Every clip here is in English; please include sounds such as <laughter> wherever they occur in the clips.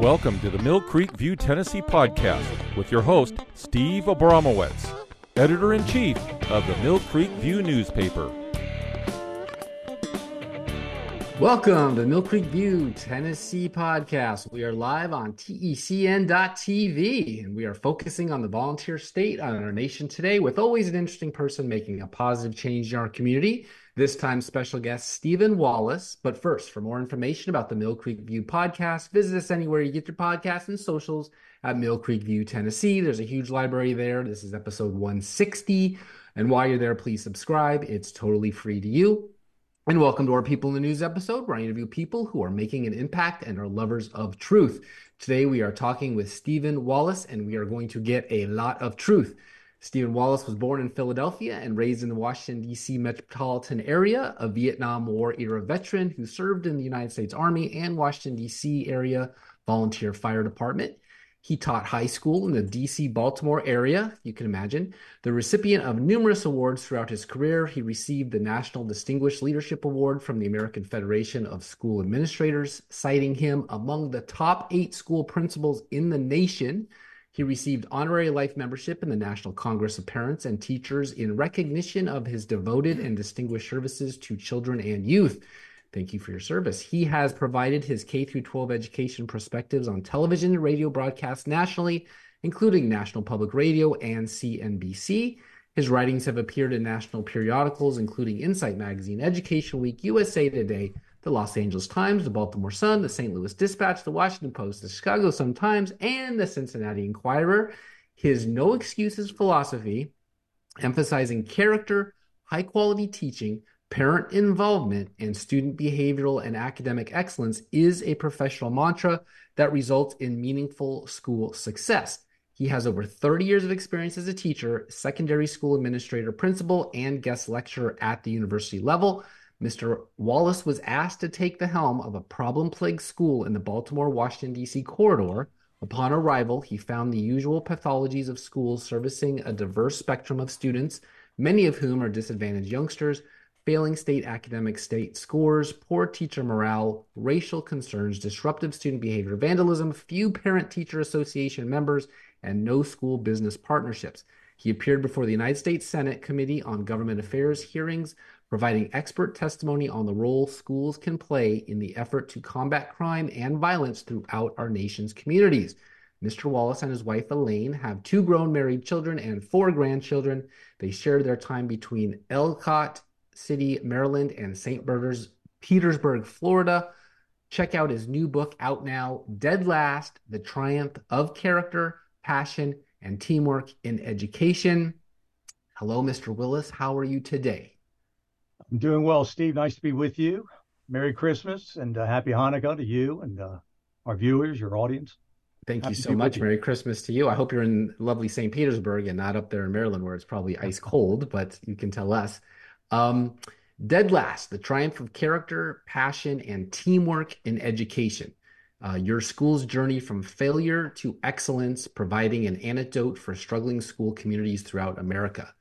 Welcome to the Mill Creek View Tennessee podcast with your host, Steve Abramowitz, editor in chief of the Mill Creek View newspaper. Welcome to Mill Creek View Tennessee podcast. We are live on TECN.TV and we are focusing on the volunteer state on our nation today with always an interesting person making a positive change in our community. This time, special guest Stephen Wallis. But first, for more information about the Mill Creek View podcast, visit us anywhere you get your podcasts and socials at Mill Creek View, Tennessee. There's a huge library there. This is episode 160. And while you're there, please subscribe. It's totally free to you. And welcome to our People in the News episode, where I interview people who are making an impact and are lovers of truth. Today, we are talking with Stephen Wallis, and we are going to get a lot of truth. Stephen Wallis was born in Philadelphia and raised in the Washington, D.C. metropolitan area, a Vietnam War era veteran who served in the United States Army and Washington, D.C. area volunteer fire department. He taught high school in the DC Baltimore area, you can imagine. The recipient of numerous awards throughout his career, he received the National Distinguished Leadership Award from the American Federation of School Administrators, citing him among the top eight school principals in the nation. He received honorary life membership in the National Congress of Parents and Teachers in recognition of his devoted and distinguished services to children and youth. Thank you for your service. He has provided his K through 12 education perspectives on television and radio broadcasts nationally, including National Public Radio and CNBC. His writings have appeared in national periodicals, including Insight Magazine, Education Week, USA Today, the Los Angeles Times, the Baltimore Sun, the St. Louis Dispatch, the Washington Post, the Chicago Sun Times, and the Cincinnati Enquirer. His no excuses philosophy, emphasizing character, high quality teaching, Parent involvement and student behavioral and academic excellence is a professional mantra that results in meaningful school success. He has over 30 years of experience as a teacher, secondary school administrator, principal, and guest lecturer at the university level. Mr. Wallis was asked to take the helm of a problem plagued school in the Baltimore Washington, D.C. corridor. Upon arrival, he found the usual pathologies of schools servicing a diverse spectrum of students, many of whom are disadvantaged youngsters failing state academic state scores, poor teacher morale, racial concerns, disruptive student behavior, vandalism, few parent teacher association members, and no school business partnerships. He appeared before the United States Senate Committee on Government Affairs hearings, providing expert testimony on the role schools can play in the effort to combat crime and violence throughout our nation's communities. Mr. Wallis and his wife Elaine have two grown married children and four grandchildren. They share their time between Ellicott City, Maryland, and St. Petersburg, Florida. Check out his new book out now, Dead Last The Triumph of Character, Passion, and Teamwork in Education. Hello, Mr. Willis. How are you today? I'm doing well, Steve. Nice to be with you. Merry Christmas and uh, Happy Hanukkah to you and uh, our viewers, your audience. Thank Happy you so much. You. Merry Christmas to you. I hope you're in lovely St. Petersburg and not up there in Maryland where it's probably ice cold, but you can tell us. Um, Dead Last, the triumph of character, passion, and teamwork in education. Uh, your school's journey from failure to excellence, providing an antidote for struggling school communities throughout America.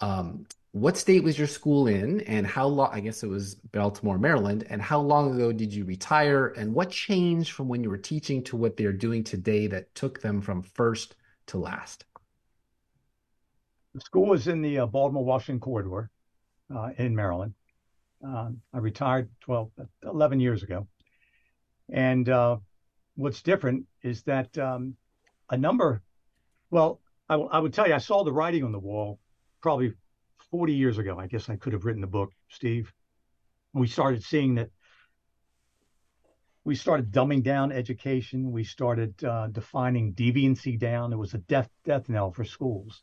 Um, what state was your school in, and how long? I guess it was Baltimore, Maryland. And how long ago did you retire? And what changed from when you were teaching to what they're doing today that took them from first to last? The school was in the uh, Baltimore Washington corridor uh, in Maryland. Uh, I retired 12, 11 years ago. And uh, what's different is that um, a number, well, I, I would tell you, I saw the writing on the wall probably 40 years ago. I guess I could have written the book, Steve. We started seeing that we started dumbing down education. We started uh, defining deviancy down. It was a death death knell for schools,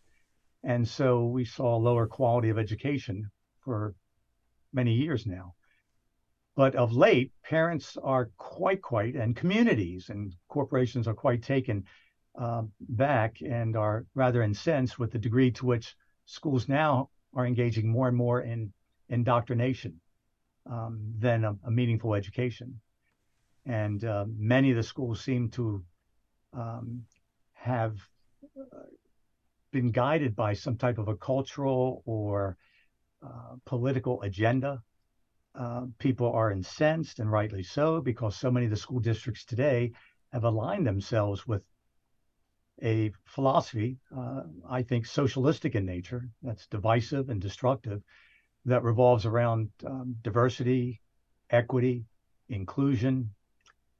and so we saw lower quality of education for many years now. But of late, parents are quite, quite, and communities and corporations are quite taken uh, back and are rather incensed with the degree to which schools now are engaging more and more in indoctrination um, than a, a, meaningful education. And uh, many of the schools seem to um, have uh, been guided by some type of a cultural or uh, political agenda. Uh, people are incensed, and rightly so, because so many of the school districts today have aligned themselves with a philosophy, uh, I think, socialistic in nature, that's divisive and destructive, that revolves around um, diversity, equity, inclusion,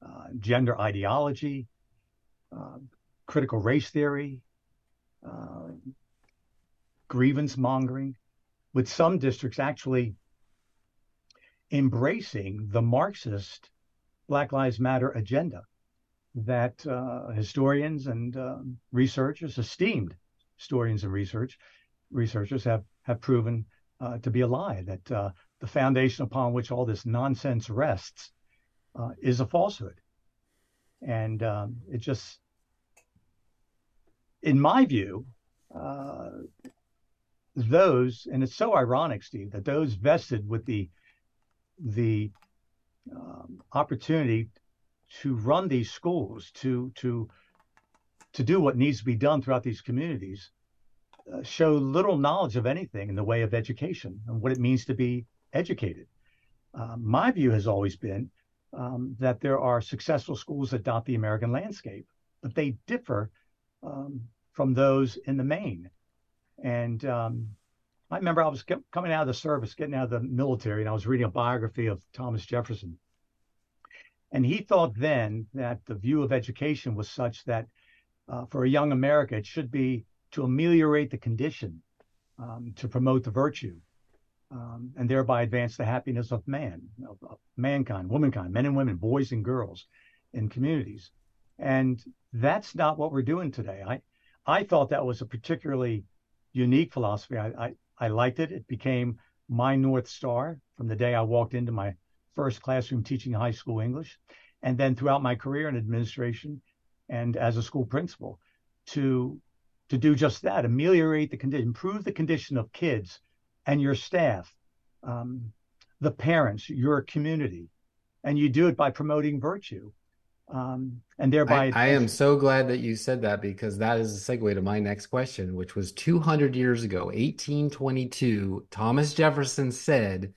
uh, gender ideology, uh, critical race theory, uh, grievance mongering, with some districts actually embracing the Marxist Black Lives Matter agenda that uh, historians and uh, researchers, esteemed historians and research researchers, have have proven uh, to be a lie. That uh, the foundation upon which all this nonsense rests uh, is a falsehood, and um, it just, in my view, uh, those and it's so ironic, Steve, that those vested with the the um, opportunity to run these schools, to to to do what needs to be done throughout these communities, uh, show little knowledge of anything in the way of education and what it means to be educated. Uh, my view has always been um, that there are successful schools that dot the American landscape, but they differ um, from those in the main. And um, I remember I was coming out of the service, getting out of the military, and I was reading a biography of Thomas Jefferson. And he thought then that the view of education was such that uh, for a young America, it should be to ameliorate the condition, um, to promote the virtue, um, and thereby advance the happiness of man, of, of mankind, womankind, men and women, boys and girls in communities. And that's not what we're doing today. I, I thought that was a particularly unique philosophy. I, I, I liked it. It became my North Star from the day I walked into my first classroom teaching high school English, and then throughout my career in administration and as a school principal to to do just that, ameliorate the condition, improve the condition of kids and your staff, um, the parents, your community, and you do it by promoting virtue. Um, and thereby, I, I am so glad that you said that because that is a segue to my next question, which was 200 years ago, 1822. Thomas Jefferson said,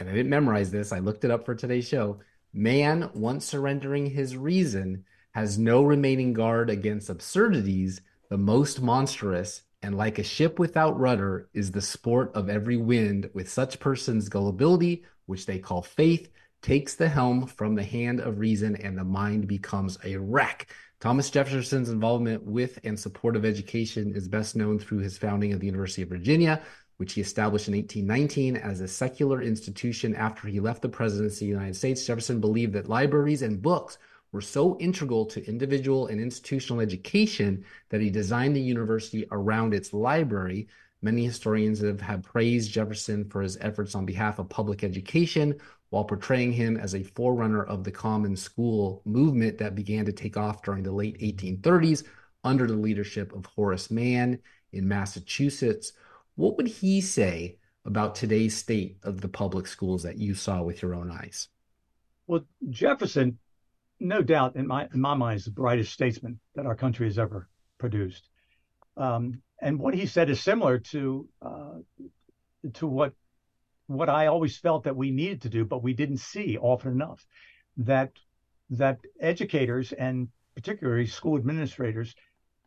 and I didn't memorize this, I looked it up for today's show. Man, once surrendering his reason, has no remaining guard against absurdities, the most monstrous, and like a ship without rudder, is the sport of every wind, with such persons' gullibility, which they call faith, takes the helm from the hand of reason, and the mind becomes a wreck. Thomas Jefferson's involvement with and support of education is best known through his founding of the University of Virginia, which he established in 1819 as a secular institution after he left the presidency of the United States. Jefferson believed that libraries and books were so integral to individual and institutional education that he designed the university around its library. Many historians have, have praised Jefferson for his efforts on behalf of public education while portraying him as a forerunner of the common school movement that began to take off during the late 1830s under the leadership of Horace Mann in Massachusetts. What would he say about today's state of the public schools that you saw with your own eyes? Well, Jefferson, no doubt, in my in my mind, is the brightest statesman that our country has ever produced. Um, and what he said is similar to uh, to what what I always felt that we needed to do, but we didn't see often enough. That that educators and particularly school administrators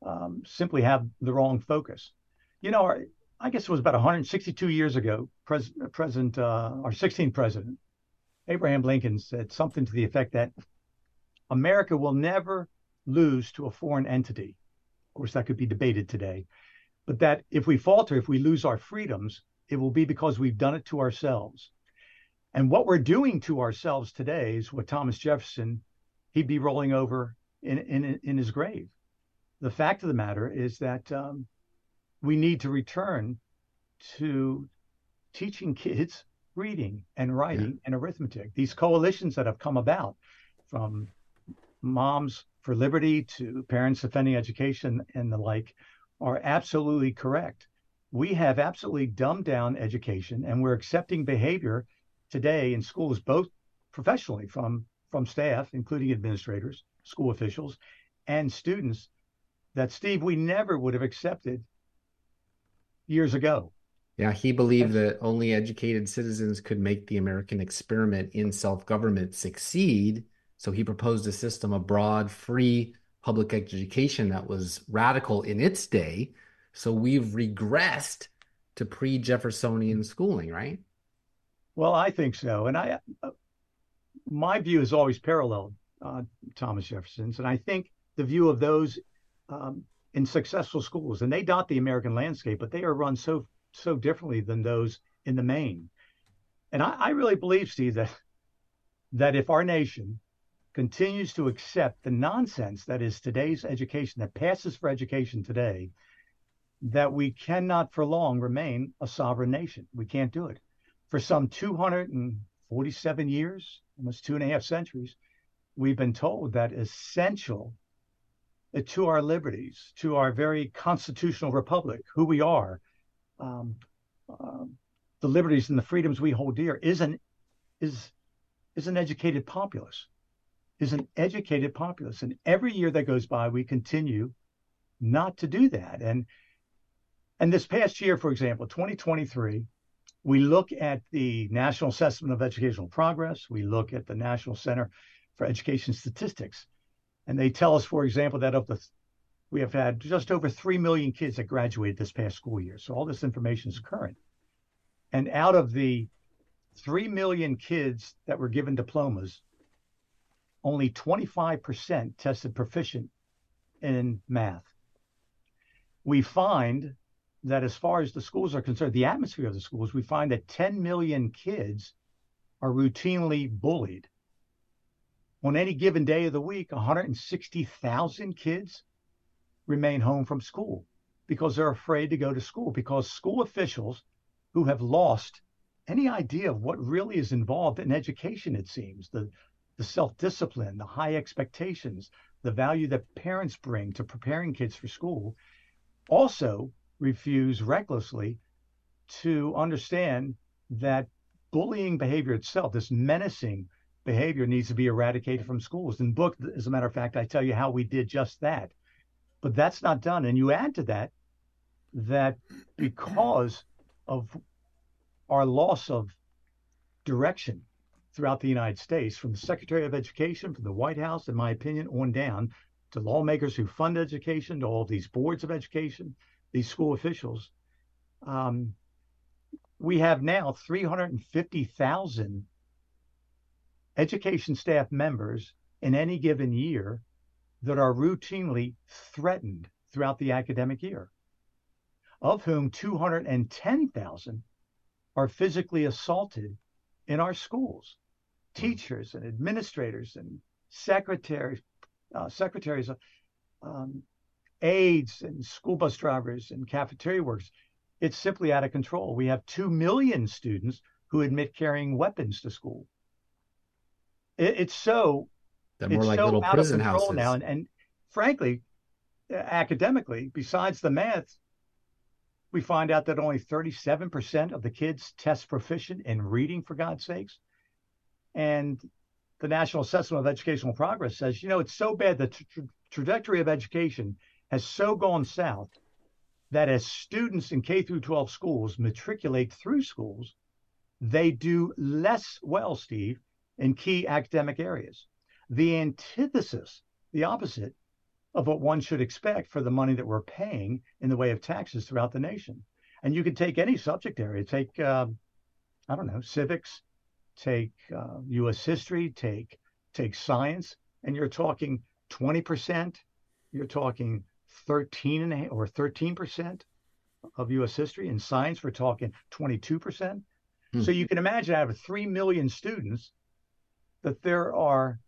um, simply have the wrong focus. You know, our, I guess it was about 162 years ago, pres- President, uh, our 16th president, Abraham Lincoln said something to the effect that America will never lose to a foreign entity. Of course, that could be debated today, but that if we falter, if we lose our freedoms, it will be because we've done it to ourselves. And what we're doing to ourselves today is what Thomas Jefferson, he'd be rolling over in, in, in his grave. The fact of the matter is that um, we need to return to teaching kids reading and writing yeah. and arithmetic. These coalitions that have come about from Moms for Liberty to Parents Defending Education and the like are absolutely correct. We have absolutely dumbed down education and we're accepting behavior today in schools, both professionally from, from staff, including administrators, school officials, and students, that Steve, we never would have accepted years ago. Yeah, he believed that only educated citizens could make the American experiment in self government succeed. So he proposed a system of broad, free public education that was radical in its day. So we've regressed to pre Jeffersonian schooling, right? Well, I think so. And I, uh, my view is always paralleled uh, Thomas Jefferson's. And I think the view of those um, in successful schools, and they dot the American landscape, but they are run so so differently than those in the main. And I, I really believe, Steve, that that if our nation continues to accept the nonsense that is today's education, that passes for education today, that we cannot for long remain a sovereign nation. We can't do it. For some 247 years, almost two and a half centuries, we've been told that essential to our liberties, to our very constitutional republic, who we are, um, uh, the liberties and the freedoms we hold dear, is an is is an educated populace, is an educated populace, and every year that goes by, we continue not to do that. And and this past year, for example, 2023, we look at the National Assessment of Educational Progress, we look at the National Center for Education Statistics, and they tell us, for example, that of the we have had just over 3 million kids that graduated this past school year. So all this information is current. And out of the 3 million kids that were given diplomas, only 25% tested proficient in math. We find that as far as the schools are concerned, the atmosphere of the schools, we find that 10 million kids are routinely bullied. On any given day of the week, 160,000 kids remain home from school because they're afraid to go to school, because school officials who have lost any idea of what really is involved in education, it seems the, the self discipline, the high expectations, the value that parents bring to preparing kids for school, also refuse recklessly to understand that bullying behavior itself, this menacing behavior, needs to be eradicated from schools. In book, as a matter of fact, I tell you how we did just that. But that's not done. And you add to that that because of our loss of direction throughout the United States, from the Secretary of Education, from the White House, in my opinion, on down to lawmakers who fund education, to all of these boards of education, these school officials. Um, we have now 350,000 education staff members in any given year that are routinely threatened throughout the academic year, of whom 210,000 are physically assaulted in our schools. Teachers and administrators and secretaries, uh, secretaries, um, aides and school bus drivers and cafeteria workers. It's simply out of control. We have 2 million students who admit carrying weapons to school. It, it's so they're more like so little prison houses now. And, and frankly, uh, academically, besides the math, we find out that only 37% of the kids test proficient in reading, for God's sakes. And the National Assessment of Educational Progress says, you know, it's so bad the tra- trajectory of education has so gone south that as students in K through 12 schools matriculate through schools, they do less well, Steve, in key academic areas. The antithesis, the opposite of what one should expect for the money that we're paying in the way of taxes throughout the nation. And you can take any subject area, take, uh, I don't know, civics, take uh, U.S. history, take take science, and you're talking 20%, you're talking 13 and a, or 13% of U.S. history. In science, we're talking 22%. Hmm. So you can imagine out of 3 million students that there are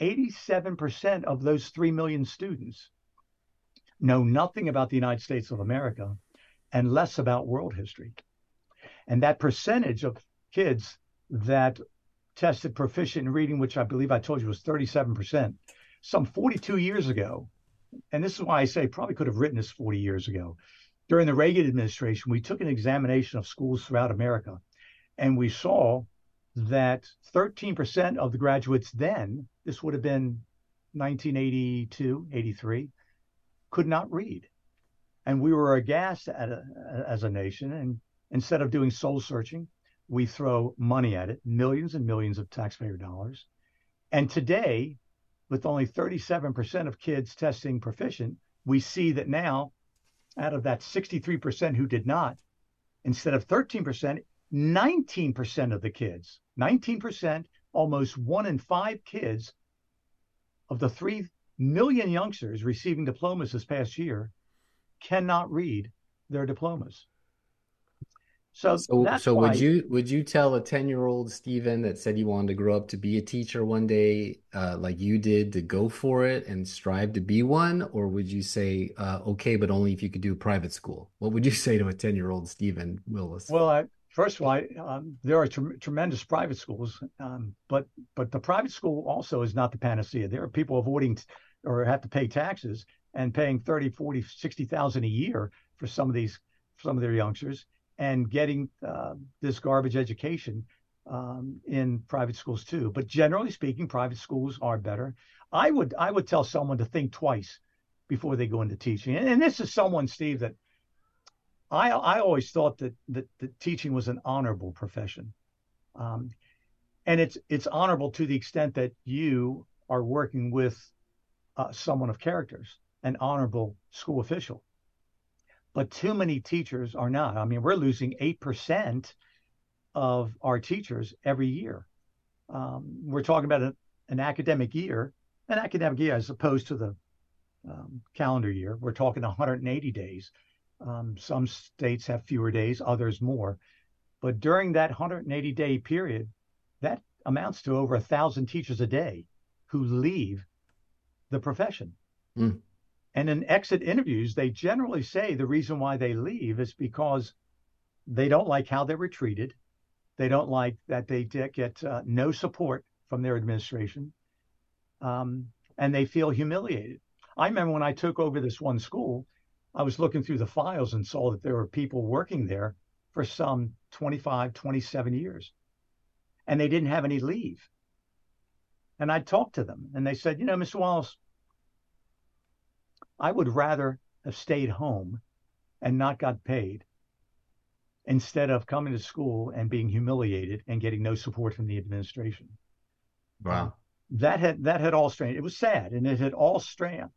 87% of those 3 million students know nothing about the United States of America and less about world history. And that percentage of kids that tested proficient in reading, which I believe I told you was 37%, some 42 years ago, and this is why I say probably could have written this 40 years ago. During the Reagan administration, we took an examination of schools throughout America, and we saw that 13% of the graduates then, this would have been 1982, 83, could not read. And we were aghast a, as a nation. And instead of doing soul searching, we throw money at it, millions and millions of taxpayer dollars. And today, with only 37% of kids testing proficient, we see that now, out of that 63% who did not, instead of 13%, 19% of the kids, 19%, almost one in five kids of the 3 million youngsters receiving diplomas this past year cannot read their diplomas. So, so, so why... would you would you tell a ten year old Stephen that said he wanted to grow up to be a teacher one day, uh, like you did, to go for it and strive to be one, or would you say, uh, okay, but only if you could do private school? What would you <laughs> say to a ten year old Stephen Willis? Well, I, first of all, um, there are tremendous private schools, um, but but the private school also is not the panacea. There are people avoiding t- or have to pay taxes and paying 30, 40, 60,000 a year for some of these some of their youngsters and getting uh, this garbage education um, in private schools too. But generally speaking, private schools are better. I would I would tell someone to think twice before they go into teaching. And, and this is someone, Steve, that I I always thought that that, that teaching was an honorable profession, um, and it's it's honorable to the extent that you are working with uh, someone of characters, an honorable school official but too many teachers are not. I mean, we're losing 8% of our teachers every year. Um, we're talking about a, an academic year, an academic year as opposed to the um, calendar year. We're talking 180 days. Um, some states have fewer days, others more. But during that 180 day period, that amounts to over a thousand teachers a day who leave the profession. Mm. And in exit interviews, they generally say the reason why they leave is because they don't like how they were treated. They don't like that they get uh, no support from their administration. Um, and they feel humiliated. I remember when I took over this one school, I was looking through the files and saw that there were people working there for some 25, 27 years. And they didn't have any leave. And I talked to them and they said, you know, Mr. Wallis, I would rather have stayed home and not got paid instead of coming to school and being humiliated and getting no support from the administration. Wow. Uh, that had that had all strained. It was sad and it had all strained.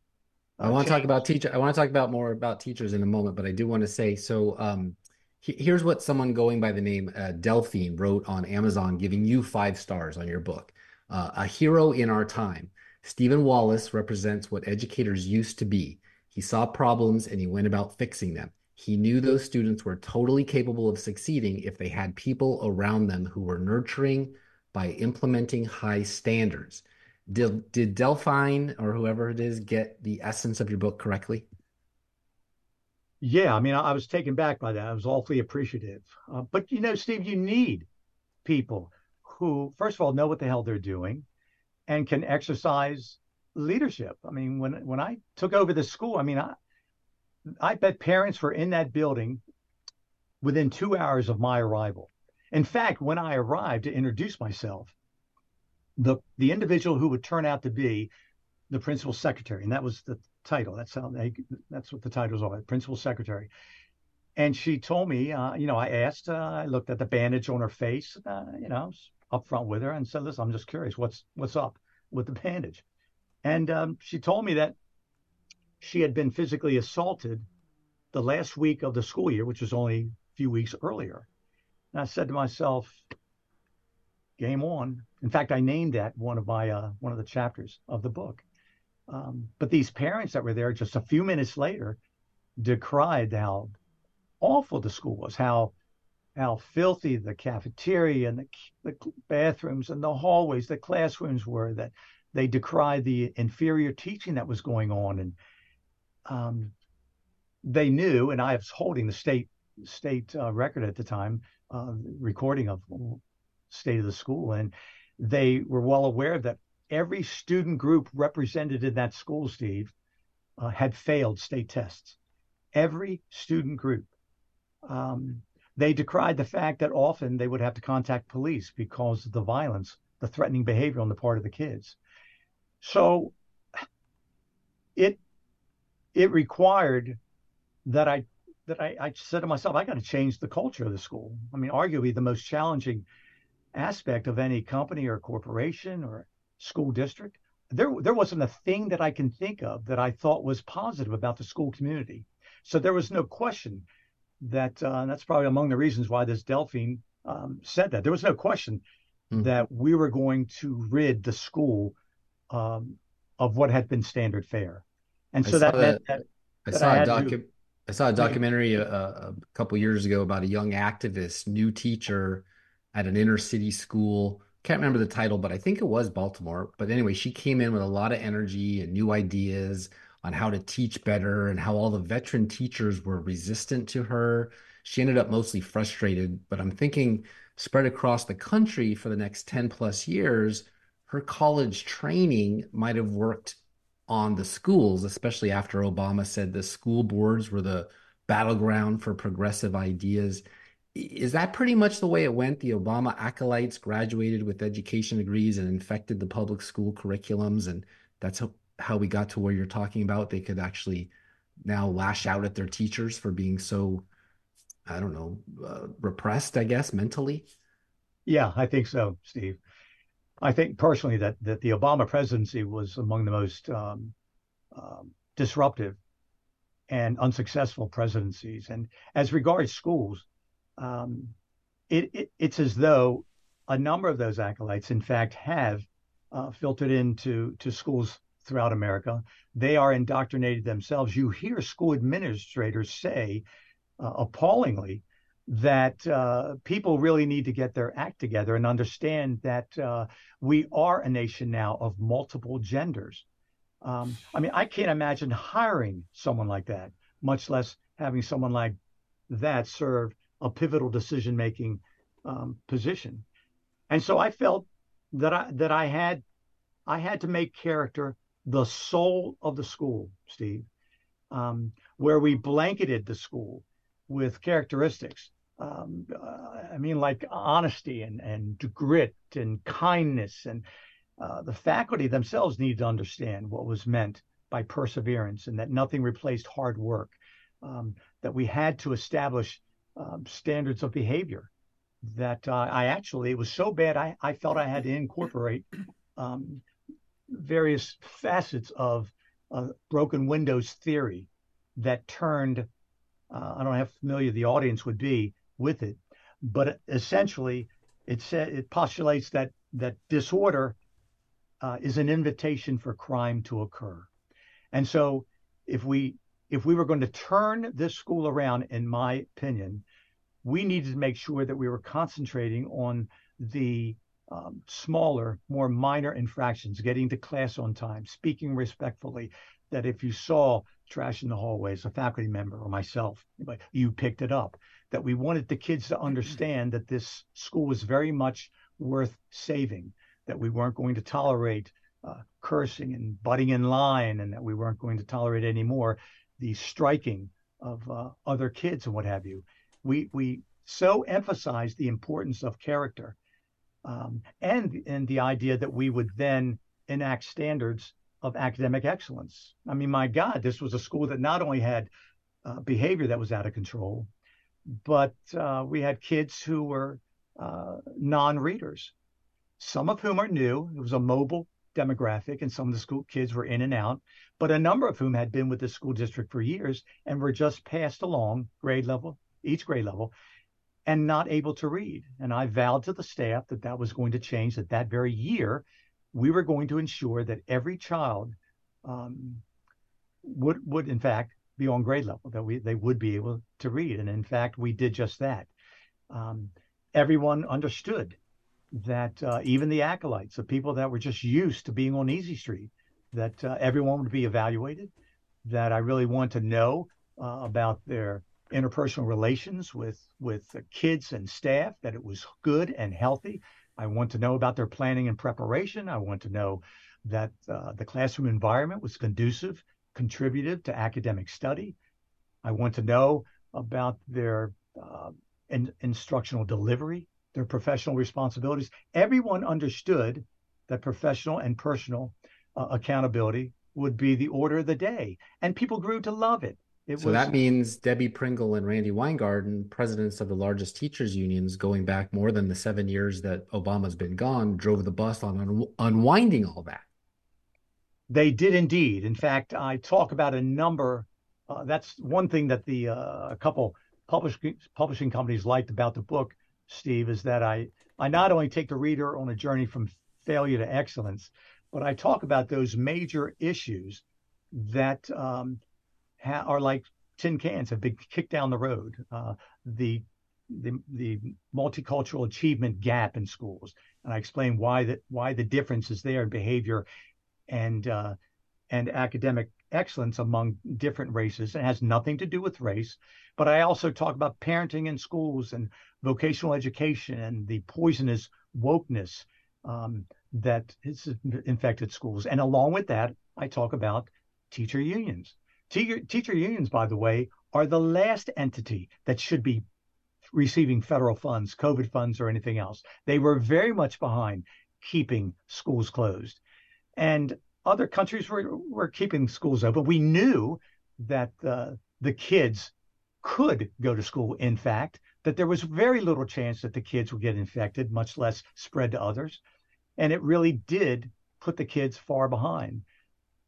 I want to talk about teacher. I want to talk about more about teachers in a moment, but I do want to say so. Um, he, here's what someone going by the name uh, Delphine wrote on Amazon, giving you five stars on your book. Uh, a hero in our time. Stephen Wallis represents what educators used to be. He saw problems and he went about fixing them. He knew those students were totally capable of succeeding if they had people around them who were nurturing by implementing high standards. Did, did Delphine or whoever it is get the essence of your book correctly? Yeah, I mean, I was taken back by that. I was awfully appreciative. Uh, but, you know, Steve, you need people who, first of all, know what the hell they're doing and can exercise leadership. I mean, when when I took over the school, I mean, I I bet parents were in that building within two hours of my arrival. In fact, when I arrived to introduce myself, the the individual who would turn out to be the principal secretary, and that was the title. That's how they that's what the titles are, principal secretary. And she told me, uh, you know, I asked, uh, I looked at the bandage on her face, uh, you know, up front with her and said, "Listen, I'm just curious, what's what's up with the bandage?" And um, she told me that she had been physically assaulted the last week of the school year, which was only a few weeks earlier. And I said to myself, "Game on." In fact, I named that one of my uh, one of the chapters of the book. Um, but these parents that were there just a few minutes later decried how awful the school was, how how filthy the cafeteria and the, the bathrooms and the hallways, the classrooms were. That they decried the inferior teaching that was going on, and um, they knew. And I was holding the state state uh, record at the time, uh, recording of state of the school, and they were well aware that every student group represented in that school, Steve, uh, had failed state tests. Every student group. Um, they decried the fact that often they would have to contact police because of the violence, the threatening behavior on the part of the kids. So it it required that I that I, I said to myself, I got to change the culture of the school. I mean, arguably the most challenging aspect of any company or corporation or school district, there there wasn't a thing that I can think of that I thought was positive about the school community. So there was no question that uh, that's probably among the reasons why this Delphine um, said that. There was no question mm. that we were going to rid the school um, of what had been standard fare, and so that, meant that, I saw I a docu- to, I saw a documentary a, a couple years ago about a young activist, new teacher at an inner city school. Can't remember the title, but I think it was Baltimore. But anyway, she came in with a lot of energy and new ideas on how to teach better and how all the veteran teachers were resistant to her. She ended up mostly frustrated, but I'm thinking spread across the country for the next 10 plus years, her college training might have worked on the schools, especially after Obama said the school boards were the battleground for progressive ideas. Is that pretty much the way it went? The Obama acolytes graduated with education degrees and infected the public school curriculums, and that's how, how we got to where you're talking about. They could actually now lash out at their teachers for being so, I don't know, uh, repressed, I guess, mentally. Yeah, I think so, Steve. I think personally that that the Obama presidency was among the most um, um, disruptive and unsuccessful presidencies. And as regards schools, it's as though a number of those acolytes, in fact, have uh, filtered into to schools throughout America. They are indoctrinated themselves. You hear school administrators say uh, appallingly that uh, people really need to get their act together and understand that uh, we are a nation now of multiple genders. Um, I mean, I can't imagine hiring someone like that, much less having someone like that serve a pivotal decision making um, position. And so I felt that I that I had I had to make character the soul of the school, Steve, um, where we blanketed the school with characteristics. Um, uh, I mean, like honesty and, and grit and kindness. And uh, the faculty themselves needed to understand what was meant by perseverance and that nothing replaced hard work, um, that we had to establish um, standards of behavior. That uh, I actually, it was so bad, I, I felt I had to incorporate um, various facets of uh, broken windows theory that turned, uh, I don't know how familiar the audience would be with it, but essentially it, sa- it postulates that, that disorder uh, is an invitation for crime to occur. And so if we if we were going to turn this school around, in my opinion, we needed to make sure that we were concentrating on the um, smaller, more minor infractions, getting to class on time, speaking respectfully. That if you saw trash in the hallways, a faculty member or myself, you picked it up. That we wanted the kids to understand that this school was very much worth saving, that we weren't going to tolerate uh, cursing and butting in line, and that we weren't going to tolerate anymore the striking of uh, other kids and what have you. We we so emphasized the importance of character um, and and the idea that we would then enact standards of academic excellence. I mean, my God, this was a school that not only had uh, behavior that was out of control, but uh, we had kids who were uh, non-readers, some of whom are new. It was a mobile demographic, and some of the school kids were in and out, but a number of whom had been with the school district for years and were just passed along grade level, each grade level, and not able to read. And I vowed to the staff that that was going to change, that that very year we were going to ensure that every child um, would, would in fact, be on grade level, that we, they would be able to read. And in fact, we did just that. Um, everyone understood that uh, even the acolytes, the people that were just used to being on Easy Street, that uh, everyone would be evaluated, that I really want to know uh, about their interpersonal relations with with kids and staff that it was good and healthy. I want to know about their planning and preparation. I want to know that uh, the classroom environment was conducive contributive to academic study. I want to know about their uh, in, instructional delivery their professional responsibilities. Everyone understood that professional and personal uh, accountability would be the order of the day and people grew to love it It so was, that means Debbie Pringle and Randi Weingarten, presidents of the largest teachers unions, going back more than the seven years that Obama's been gone, drove the bus on un- unwinding all that. They did indeed. In fact, I talk about a number. Uh, that's one thing that the uh, a couple publishing publishing companies liked about the book, Steve, is that I I not only take the reader on a journey from failure to excellence, but I talk about those major issues that um, ha- are like tin cans have been kicked down the road. Uh, the the the multicultural achievement gap in schools, and I explain why that why the difference is there in behavior and uh, and academic excellence among different races. It has nothing to do with race, but I also talk about parenting in schools and vocational education and the poisonous wokeness um, that has infected schools. And along with that, I talk about teacher unions. Teacher, teacher unions, by the way, are the last entity that should be receiving federal funds, COVID funds, or anything else. They were very much behind keeping schools closed. And other countries were, were keeping schools open. We knew that uh, the kids could go to school, in fact, that there was very little chance that the kids would get infected, much less spread to others. And it really did put the kids far behind.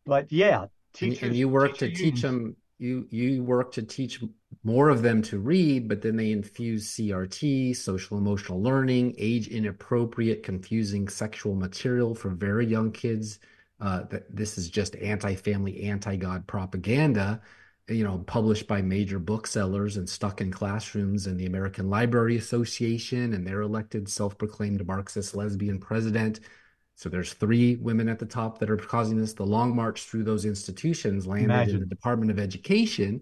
But yeah, teachers. And you work to teach them. You you work to teach more of them to read, but then they infuse CRT, social emotional learning, age inappropriate, confusing sexual material for very young kids. Uh, that this is just anti-family, anti-God propaganda you know, published by major booksellers and stuck in classrooms and the American Library Association and their elected self-proclaimed Marxist lesbian president. So there's three women at the top that are causing this. The long march through those institutions landed Imagine. in the Department of Education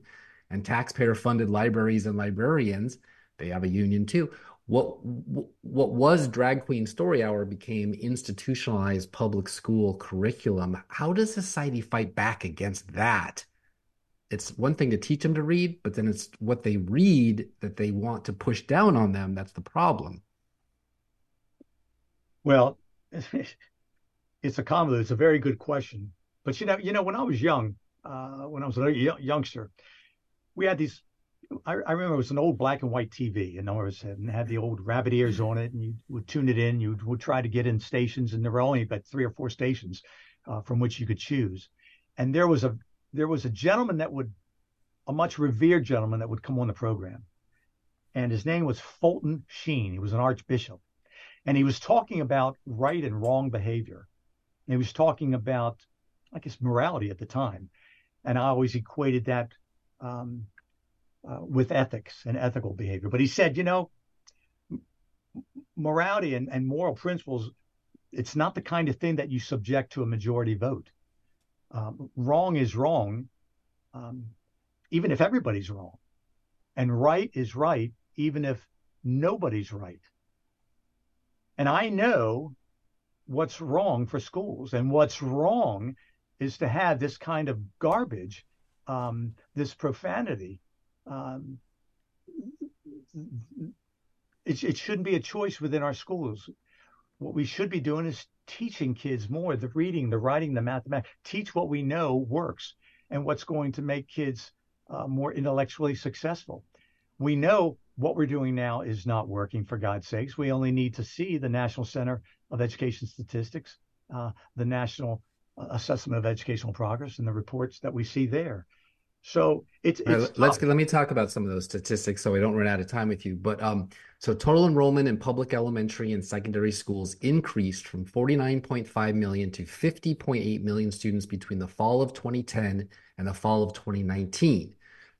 and taxpayer funded libraries and librarians. They have a union too. What what was Drag Queen Story Hour became institutionalized public school curriculum. How does society fight back against that? it's one thing to teach them to read, but then it's what they read that they want to push down on them. That's the problem. Well, <laughs> it's a convoluted. It's a very good question. But you know, you know, when I was young, uh, when I was a youngster, we had these. I, I, remember it was an old black and white TV, and it and had the old rabbit ears on it, and you would tune it in. You would try to get in stations, and there were only about three or four stations uh, from which you could choose. And there was a there was a gentleman that would, a much revered gentleman that would come on the program. And his name was Fulton Sheen. He was an archbishop. And he was talking about right and wrong behavior. And he was talking about, I guess, morality at the time. And I always equated that um, uh, with ethics and ethical behavior. But he said, you know, morality and, and moral principles, it's not the kind of thing that you subject to a majority vote um, wrong is wrong, um, even if everybody's wrong, and right is right, even if nobody's right. And I know what's wrong for schools, and what's wrong is to have this kind of garbage, um, this profanity. Um, it, it shouldn't be a choice within our schools. What we should be doing is teaching kids more the reading, the writing, the mathematics. Teach what we know works and what's going to make kids uh, more intellectually successful. We know what we're doing now is not working, for God's sakes. We only need to see the National Center of Education Statistics, uh, the National uh, Assessment of Educational Progress, and the reports that we see there. So it's, it's right, let's let me talk about some of those statistics so we don't run out of time with you. But um, so total enrollment in public elementary and secondary schools increased from 49.5 million to 50.8 million students between the fall of 2010 and the fall of 2019.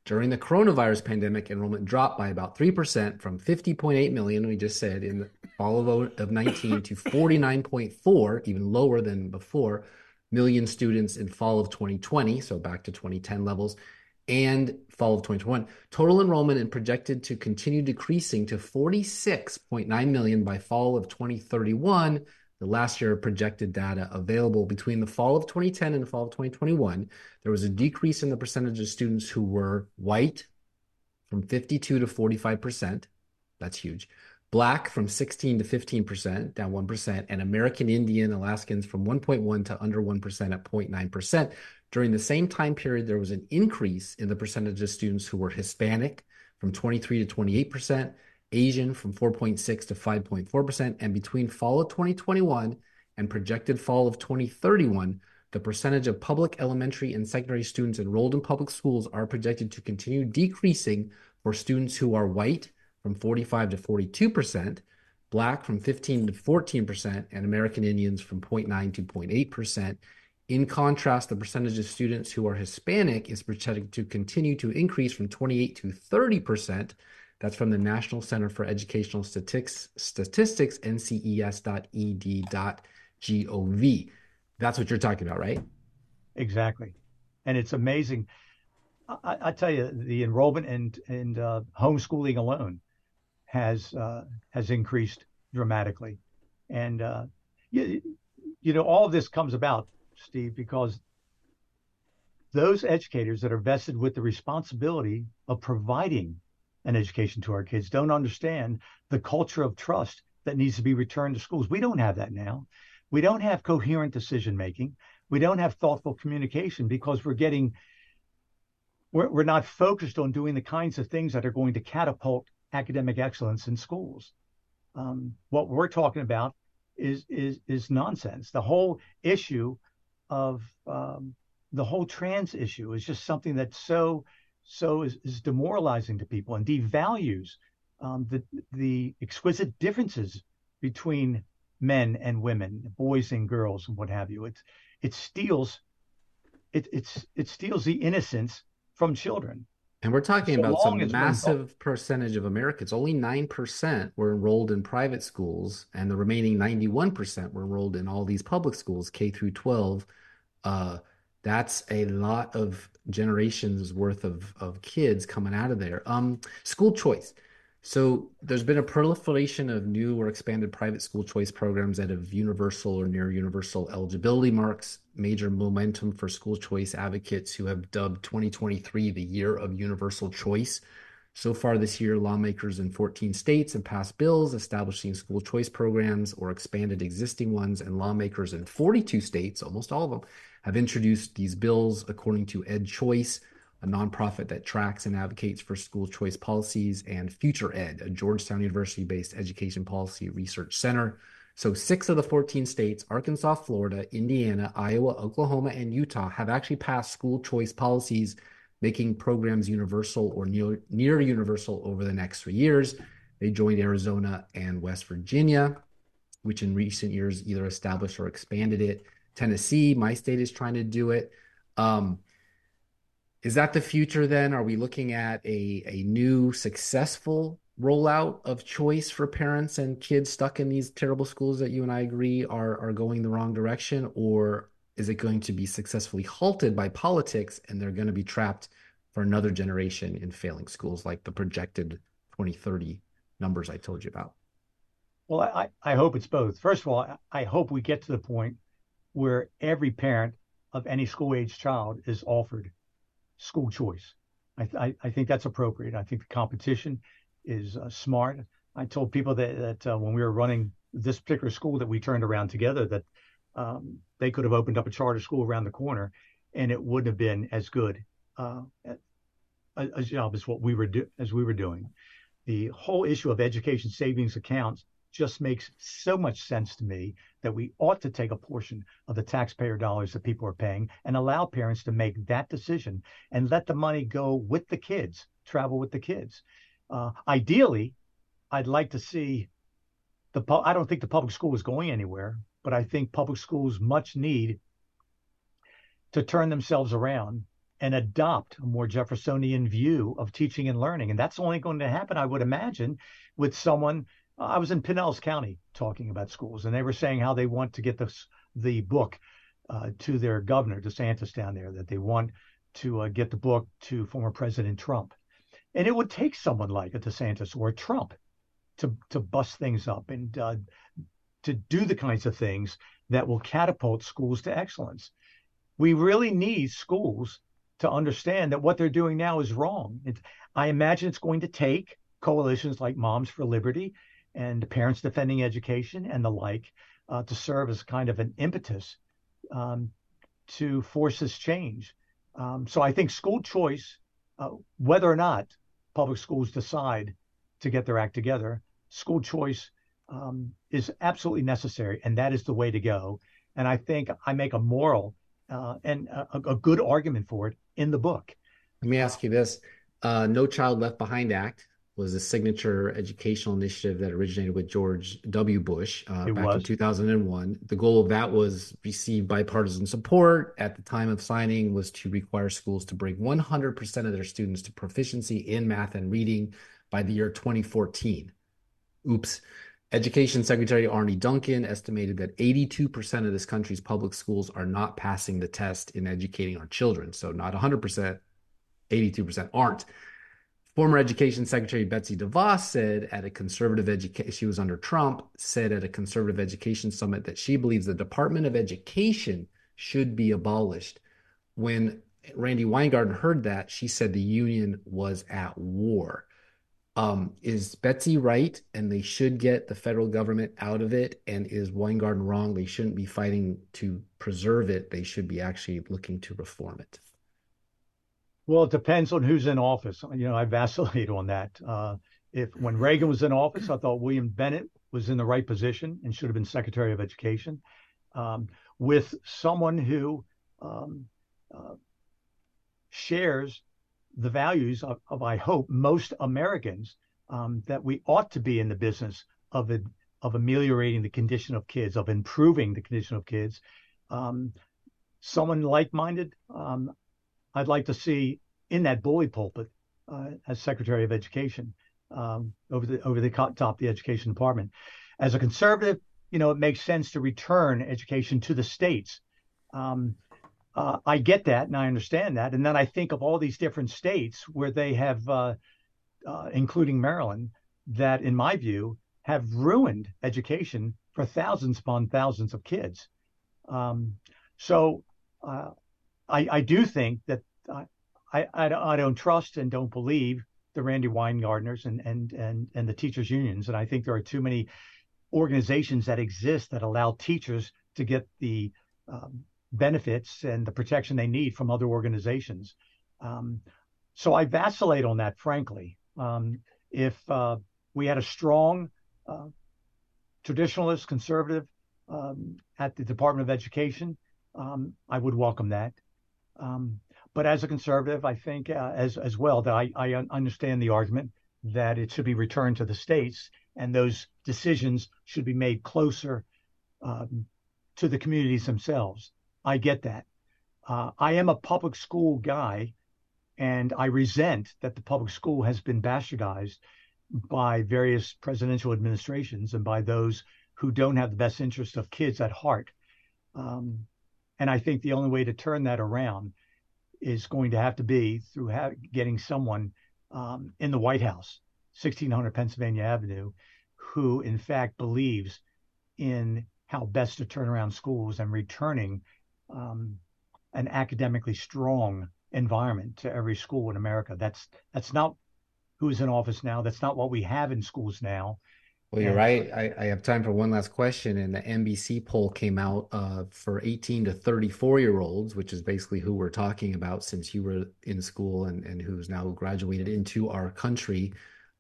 During the coronavirus pandemic, enrollment dropped by about 3% from 50.8 million, we just said, in the fall of, of 19 to 49.4, even lower than before, million students in fall of 2020, so back to 2010 levels, and fall of 2021. Total enrollment and projected to continue decreasing to 46.9 million by fall of 2031. The last year of projected data available between the fall of 2010 and the fall of 2021, there was a decrease in the percentage of students who were white from 52 to 45%. That's huge. Black from 16 to 15%, down 1%, and American Indian Alaskans from 1.1 to under 1% at 0.9%. During the same time period, there was an increase in the percentage of students who were Hispanic from 23 to 28%, Asian from 4.6 to 5.4%, and between fall of 2021 and projected fall of 2031, the percentage of public elementary and secondary students enrolled in public schools are projected to continue decreasing for students who are white from 45 to 42%, black from 15 to 14%, and American Indians from 0.9 to 0.8%. In contrast, the percentage of students who are Hispanic is projected to continue to increase from 28 to 30%. That's from the National Center for Educational Statistics, Statistics nces.ed.gov. That's what you're talking about, right? Exactly. And it's amazing. I, I tell you, the enrollment and and uh, homeschooling alone has uh, has increased dramatically, and uh, you, you know all of this comes about, Steve, because those educators that are vested with the responsibility of providing an education to our kids don't understand the culture of trust that needs to be returned to schools. We don't have that now. We don't have coherent decision making. We don't have thoughtful communication because we're getting we're, we're not focused on doing the kinds of things that are going to catapult academic excellence in schools. Um, what we're talking about is is is nonsense. The whole issue of um, the whole trans issue is just something that's so so is, is demoralizing to people and devalues um, the the exquisite differences between men and women, boys and girls, and what have you. It it steals it it's it steals the innocence from children. And we're talking so about some massive percentage of Americans. Only 9% were enrolled in private schools, and the remaining 91% were enrolled in all these public schools, K through 12. Uh, that's a lot of generations worth of, of kids coming out of there. Um, school choice. So there's been a proliferation of new or expanded private school choice programs that have universal or near universal eligibility marks, major momentum for school choice advocates who have dubbed 2023 the year of universal choice. So far this year, lawmakers in 14 states have passed bills establishing school choice programs or expanded existing ones, and lawmakers in 42 states, almost all of them, have introduced these bills according to EdChoice, a nonprofit that tracks and advocates for school choice policies, and FutureEd, a Georgetown University based education policy research center. So, six of the 14 states Arkansas, Florida, Indiana, Iowa, Oklahoma, and Utah have actually passed school choice policies, making programs universal or near, near universal over the next three years. They joined Arizona and West Virginia, which in recent years either established or expanded it. Tennessee, my state, is trying to do it. Um, is that the future then? Are we looking at a, a new successful rollout of choice for parents and kids stuck in these terrible schools that you and I agree are, are going the wrong direction? Or is it going to be successfully halted by politics and they're going to be trapped for another generation in failing schools like the projected 2030 numbers I told you about? Well, I, I hope it's both. First of all, I hope we get to the point where every parent of any school age child is offered school choice. I, I, I think that's appropriate. I think the competition is uh, smart. I told people that, that uh, when we were running this particular school that we turned around together, that um, they could have opened up a charter school around the corner, and it wouldn't have been as good uh, a, a, job as what we were do- as we were doing. The whole issue of education savings accounts just makes so much sense to me that we ought to take a portion of the taxpayer dollars that people are paying and allow parents to make that decision and let the money go with the kids, travel with the kids. Uh, ideally, I'd like to see the. I don't think the public school is going anywhere, but I think public schools much need to turn themselves around and adopt a more Jeffersonian view of teaching and learning. And that's only going to happen, I would imagine, with someone I was in Pinellas County talking about schools, and they were saying how they want to get this the book uh, to their governor, DeSantis down there, that they want to uh, get the book to former President Trump. And it would take someone like a DeSantis or a Trump to to bust things up and uh, to do the kinds of things that will catapult schools to excellence. We really need schools to understand that what they're doing now is wrong. It, I imagine it's going to take coalitions like Moms for Liberty and Parents Defending Education and the like uh, to serve as kind of an impetus um, to force this change. Um, so I think school choice, uh, whether or not public schools decide to get their act together, school choice um, is absolutely necessary, and that is the way to go. And I think I make a moral uh, and a, a, good argument for it in the book. Let me ask you this: uh, No Child Left Behind Act was a signature educational initiative that originated with George W. Bush uh, back was. in 2001. The goal of that was receive bipartisan support at the time of signing was to require schools to bring 100% of their students to proficiency in math and reading by the year 2014. Oops. Education Secretary Arne Duncan estimated that 82% of this country's public schools are not passing the test in educating our children. So not 100%, 82% aren't. Former Education Secretary Betsy DeVos said at a conservative education, she was under Trump, said at a conservative education summit that she believes the Department of Education should be abolished. When Randi Weingarten heard that, she said the union was at war. Um, is Betsy right and they should get the federal government out of it? And is Weingarten wrong? They shouldn't be fighting to preserve it. They should be actually looking to reform it. Well, it depends on who's in office. You know, I vacillate on that. Uh, if when Reagan was in office, I thought William Bennett was in the right position and should have been Secretary of Education. Um, with someone who um, uh, shares the values of, of I hope, most Americans um, that we ought to be in the business of of ameliorating the condition of kids, of improving the condition of kids. Um, someone like-minded, um, I'd like to see in that bully pulpit uh, as Secretary of Education um, over the over the top of the Education Department. As a conservative, you know, it makes sense to return education to the states. Um, uh, I get that and I understand that. And then I think of all these different states where they have, uh, uh, including Maryland, that in my view have ruined education for thousands upon thousands of kids. Um, so uh, I, I, do think that I, I, I, don't trust and don't believe the Randi Weingartners and, and, and, and the teachers unions. And I think there are too many organizations that exist that allow teachers to get the um, benefits and the protection they need from other organizations. Um, so I vacillate on that, frankly. Um, if uh, we had a strong uh, traditionalist conservative um, at the Department of Education, um, I would welcome that. But as a conservative, I think uh, as as well that I, I understand the argument that it should be returned to the states and those decisions should be made closer um, to the communities themselves. I get that. Uh, I am a public school guy, and I resent that the public school has been bastardized by various presidential administrations and by those who don't have the best interest of kids at heart. Um, and I think the only way to turn that around is going to have to be through ha- getting someone um, in the White House, 1600 Pennsylvania Avenue, who in fact believes in how best to turn around schools and returning um, an academically strong environment to every school in America. That's that's not who's in office now. That's not what we have in schools now. Well, you're right. I, I, have time for one last question. And the NBC poll came out uh, for 18 to 34 year olds, which is basically who we're talking about since you were in school and, and who's now graduated into our country.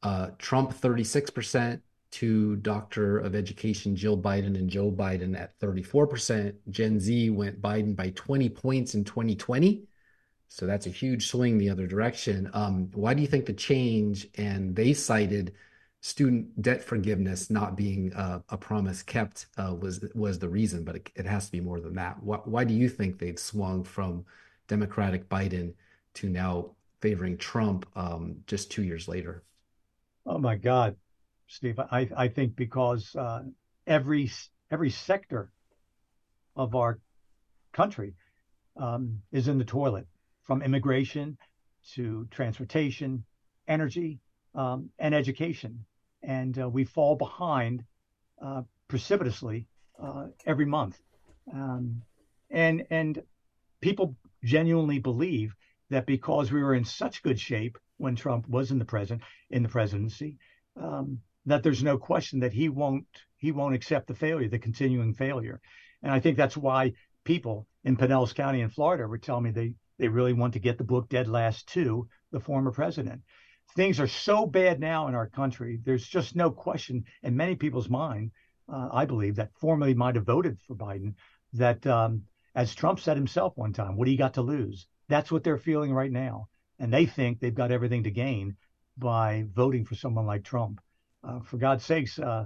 Uh, Trump 36%, to Doctor of Education Jill Biden and Joe Biden at 34%. Gen Z went Biden by 20 points in 2020. So that's a huge swing the other direction. Um, why do you think the change? And they cited student debt forgiveness not being uh, a promise kept uh, was was the reason, but it, it, has to be more than that. Why, why do you think they've swung from Democratic Biden to now favoring Trump um, just two years later? Oh my God, Steve. I, I think because uh, every every sector of our country um, is in the toilet, from immigration to transportation, energy, um, and education, and uh, we fall behind uh, precipitously uh, every month. Um, and and people genuinely believe that because we were in such good shape when Trump was in the president in the presidency, um, that there's no question that he won't he won't accept the failure, the continuing failure. And I think that's why people in Pinellas County in Florida were telling me they they really want to get the book Dead Last to the former president. Things are so bad now in our country. There's just no question in many people's mind, uh, I believe, that formerly might have voted for Biden. That, um, as Trump said himself one time, what do you got to lose? That's what they're feeling right now, and they think they've got everything to gain by voting for someone like Trump. Uh, for God's sakes, uh,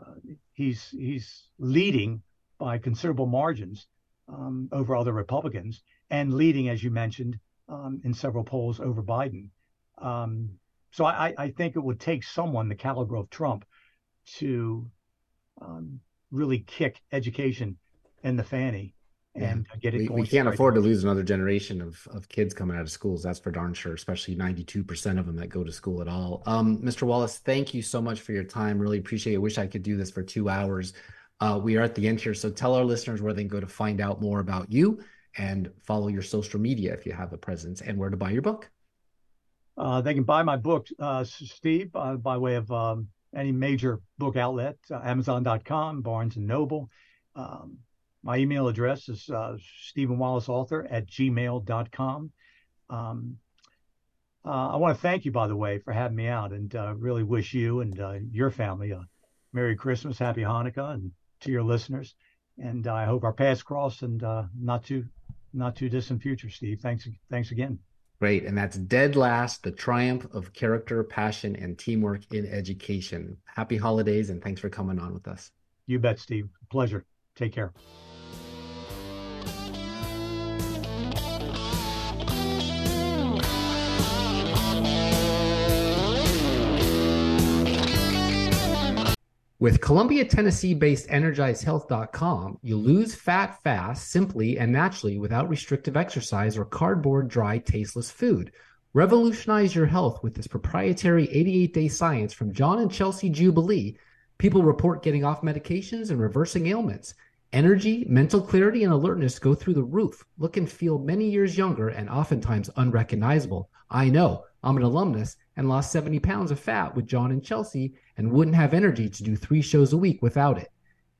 uh he's he's leading by considerable margins um, over other Republicans and leading, as you mentioned, um, in several polls over Biden. Um, so I, I, think it would take someone the caliber of Trump to um, really kick education in the fanny and yeah. get it we, going. We can't afford to lose another generation of, of kids coming out of schools. That's for darn sure, especially 92% of them that go to school at all. Um, Mr. Wallis, thank you so much for your time. Really appreciate it. Wish I could do this for two hours. Uh, we are at the end here. So tell our listeners where they can go to find out more about you and follow your social media if you have a presence and where to buy your book. Uh, they can buy my book, uh, Steve, uh, by way of um, any major book outlet, uh, Amazon.com, Barnes and Noble. Um, my email address is uh, Wallis Author at gmail.com. Um, uh, I want to thank you, by the way, for having me out and uh, really wish you and your family a Merry Christmas, Happy Hanukkah, and to your listeners. And I hope our paths cross and not too not too distant future, Steve. Thanks thanks again. Great. And that's Dead Last, the triumph of character, passion, and teamwork in education. Happy holidays and thanks for coming on with us. You bet, Steve. Pleasure. Take care. With Columbia, Tennessee based EnergizedHealth.com, you lose fat fast, simply and naturally without restrictive exercise or cardboard, dry, tasteless food. Revolutionize your health with this proprietary 88 day science from John and Chelsea Jubilee. People report getting off medications and reversing ailments. Energy, mental clarity, and alertness go through the roof. Look and feel many years younger and oftentimes unrecognizable. I know. I'm an alumnus and lost 70 pounds of fat with John and Chelsea and wouldn't have energy to do three shows a week without it.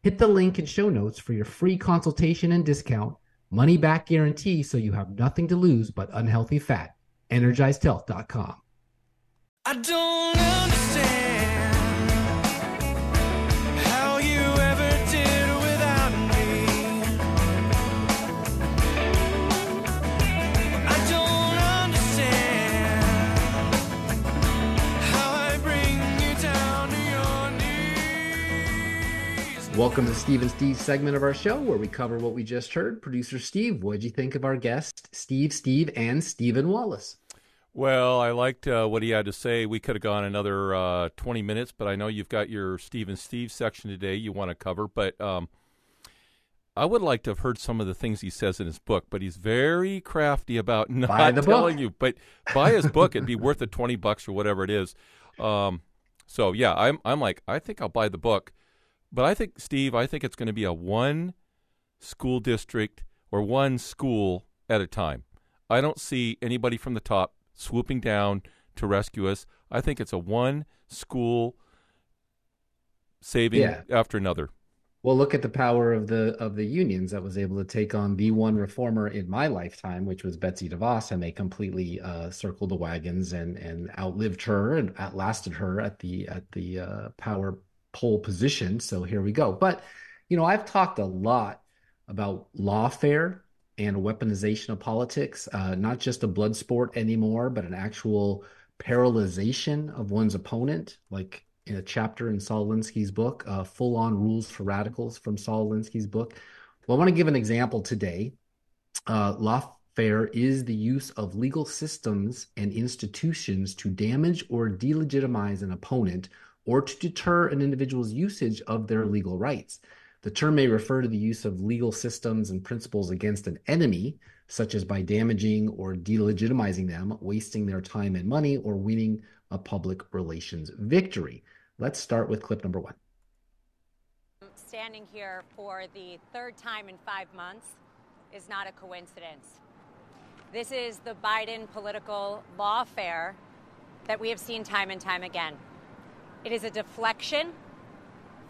Hit the link in show notes for your free consultation and discount, money back guarantee so you have nothing to lose but unhealthy fat. EnergizedHealth.com. I don't understand. Welcome to Steve and Steve segment of our show where we cover what we just heard. Producer Steve, what did you think of our guest, Steve, Steve, and Stephen Wallis? Well, I liked uh, what he had to say. We could have gone another uh, 20 minutes, but I know you've got your Steve and Steve section today you want to cover. But um, I would like to have heard some of the things he says in his book, but he's very crafty about <laughs> not telling book. you. But buy his book; it'd be worth the 20 bucks or whatever it is. Um, so yeah, I'm I'm like I think I'll buy the book but I think, Steve, I think it's going to be a one school district or one school at a time. I don't see anybody from the top swooping down to rescue us. I think it's a one school saving yeah. after another. Well, look at the power of the of the unions that was able to take on the one reformer in my lifetime, which was Betsy DeVos, and they completely uh, circled the wagons and and outlived her and outlasted her at the at the uh, power pole position. So here we go. But, you know, I've talked a lot about lawfare and weaponization of politics, uh, not just a blood sport anymore, but an actual paralyzation of one's opponent, like in a chapter in Saul Alinsky's book, uh, Full On Rules for Radicals from Saul Alinsky's book. Well, I want to give an example today. Uh, lawfare is the use of legal systems and institutions to damage or delegitimize an opponent or to deter an individual's usage of their legal rights. The term may refer to the use of legal systems and principles against an enemy, such as by damaging or delegitimizing them, wasting their time and money, or winning a public relations victory. Let's start with clip number one. Standing here for the third time in five months is not a coincidence. This is the Biden political lawfare that we have seen time and time again. It is a deflection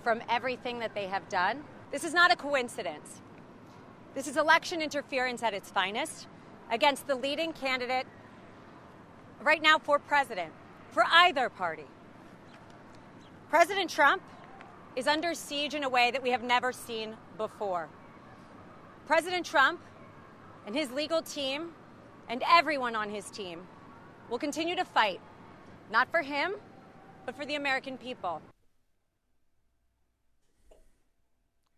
from everything that they have done. This is not a coincidence. This is election interference at its finest against the leading candidate right now for president, for either party. President Trump is under siege in a way that we have never seen before. President Trump and his legal team and everyone on his team will continue to fight, not for him, but for the American people.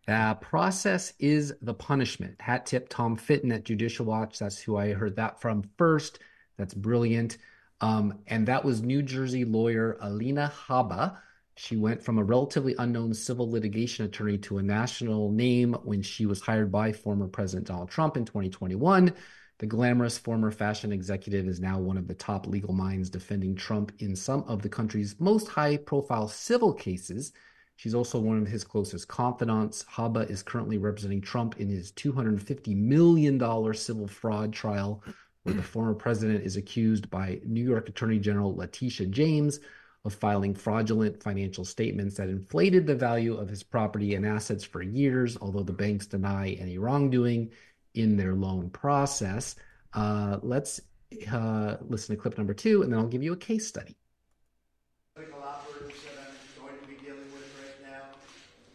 Uh, process is the punishment. Hat tip Tom Fitton at Judicial Watch. That's who I heard that from first. That's brilliant. Um, and that was New Jersey lawyer Alina Habba. She went from a relatively unknown civil litigation attorney to a national name when she was hired by former President Donald Trump in 2021. The glamorous former fashion executive is now one of the top legal minds defending Trump in some of the country's most high profile civil cases. She's also one of his closest confidants. Habba is currently representing Trump in his $250 million civil fraud trial, where the <clears throat> former president is accused by New York Attorney General Letitia James of filing fraudulent financial statements that inflated the value of his property and assets for years, although the banks deny any wrongdoing in their loan process. Uh, let's uh, listen to clip number two, and then I'll give you a case study.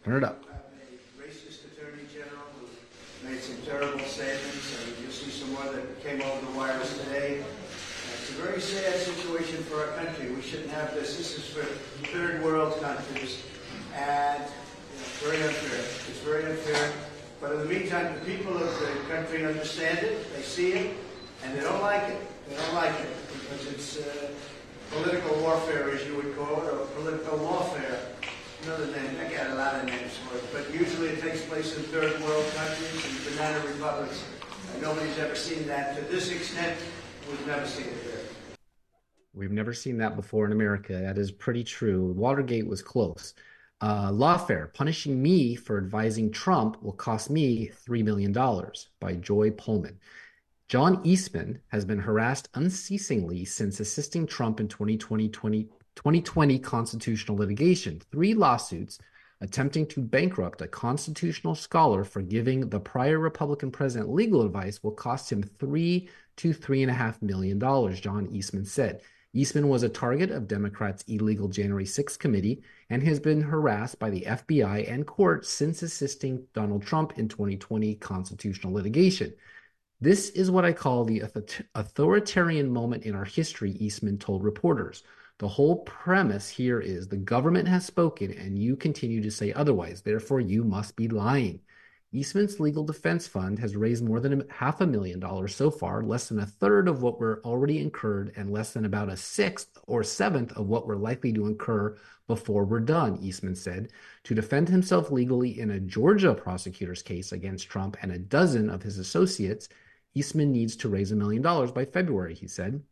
Turn it up. A racist attorney general who made some terrible statements, and you'll see some more that came over the wires today. It's a very sad situation for our country. We shouldn't have this. This is for third world countries, and you know, very unfair. It's very unfair. But in the meantime, the people of the country understand it. They see it, and they don't like it. They don't like it because it's uh, political warfare, as you would call it, or political warfare another name. I got a lot of names for it, but usually it takes place in third world countries and banana republics. And nobody's ever seen that to this extent. We've never seen it there. We've never seen that before in America. That is pretty true. Watergate was close. Uh, Lawfare, punishing me for advising Trump will cost me $3 million by Joy Pullmann. John Eastman has been harassed unceasingly since assisting Trump in 2020, 20, 2020 constitutional litigation, three lawsuits attempting to bankrupt a constitutional scholar for giving the prior Republican president legal advice will cost him three to three and a half million dollars, John Eastman said. Eastman was a target of Democrats' illegal January 6 committee and has been harassed by the FBI and court since assisting Donald Trump in 2020 constitutional litigation. This is what I call the authoritarian moment in our history, Eastman told reporters. The whole premise here is the government has spoken and you continue to say otherwise. Therefore, you must be lying. Eastman's legal defense fund has raised more than half a million dollars so far, less than a third of what were already incurred, and less than about a sixth or seventh of what we're likely to incur before we're done, Eastman said. To defend himself legally in a Georgia prosecutor's case against Trump and a dozen of his associates, Eastman needs to raise a million dollars by February, he said.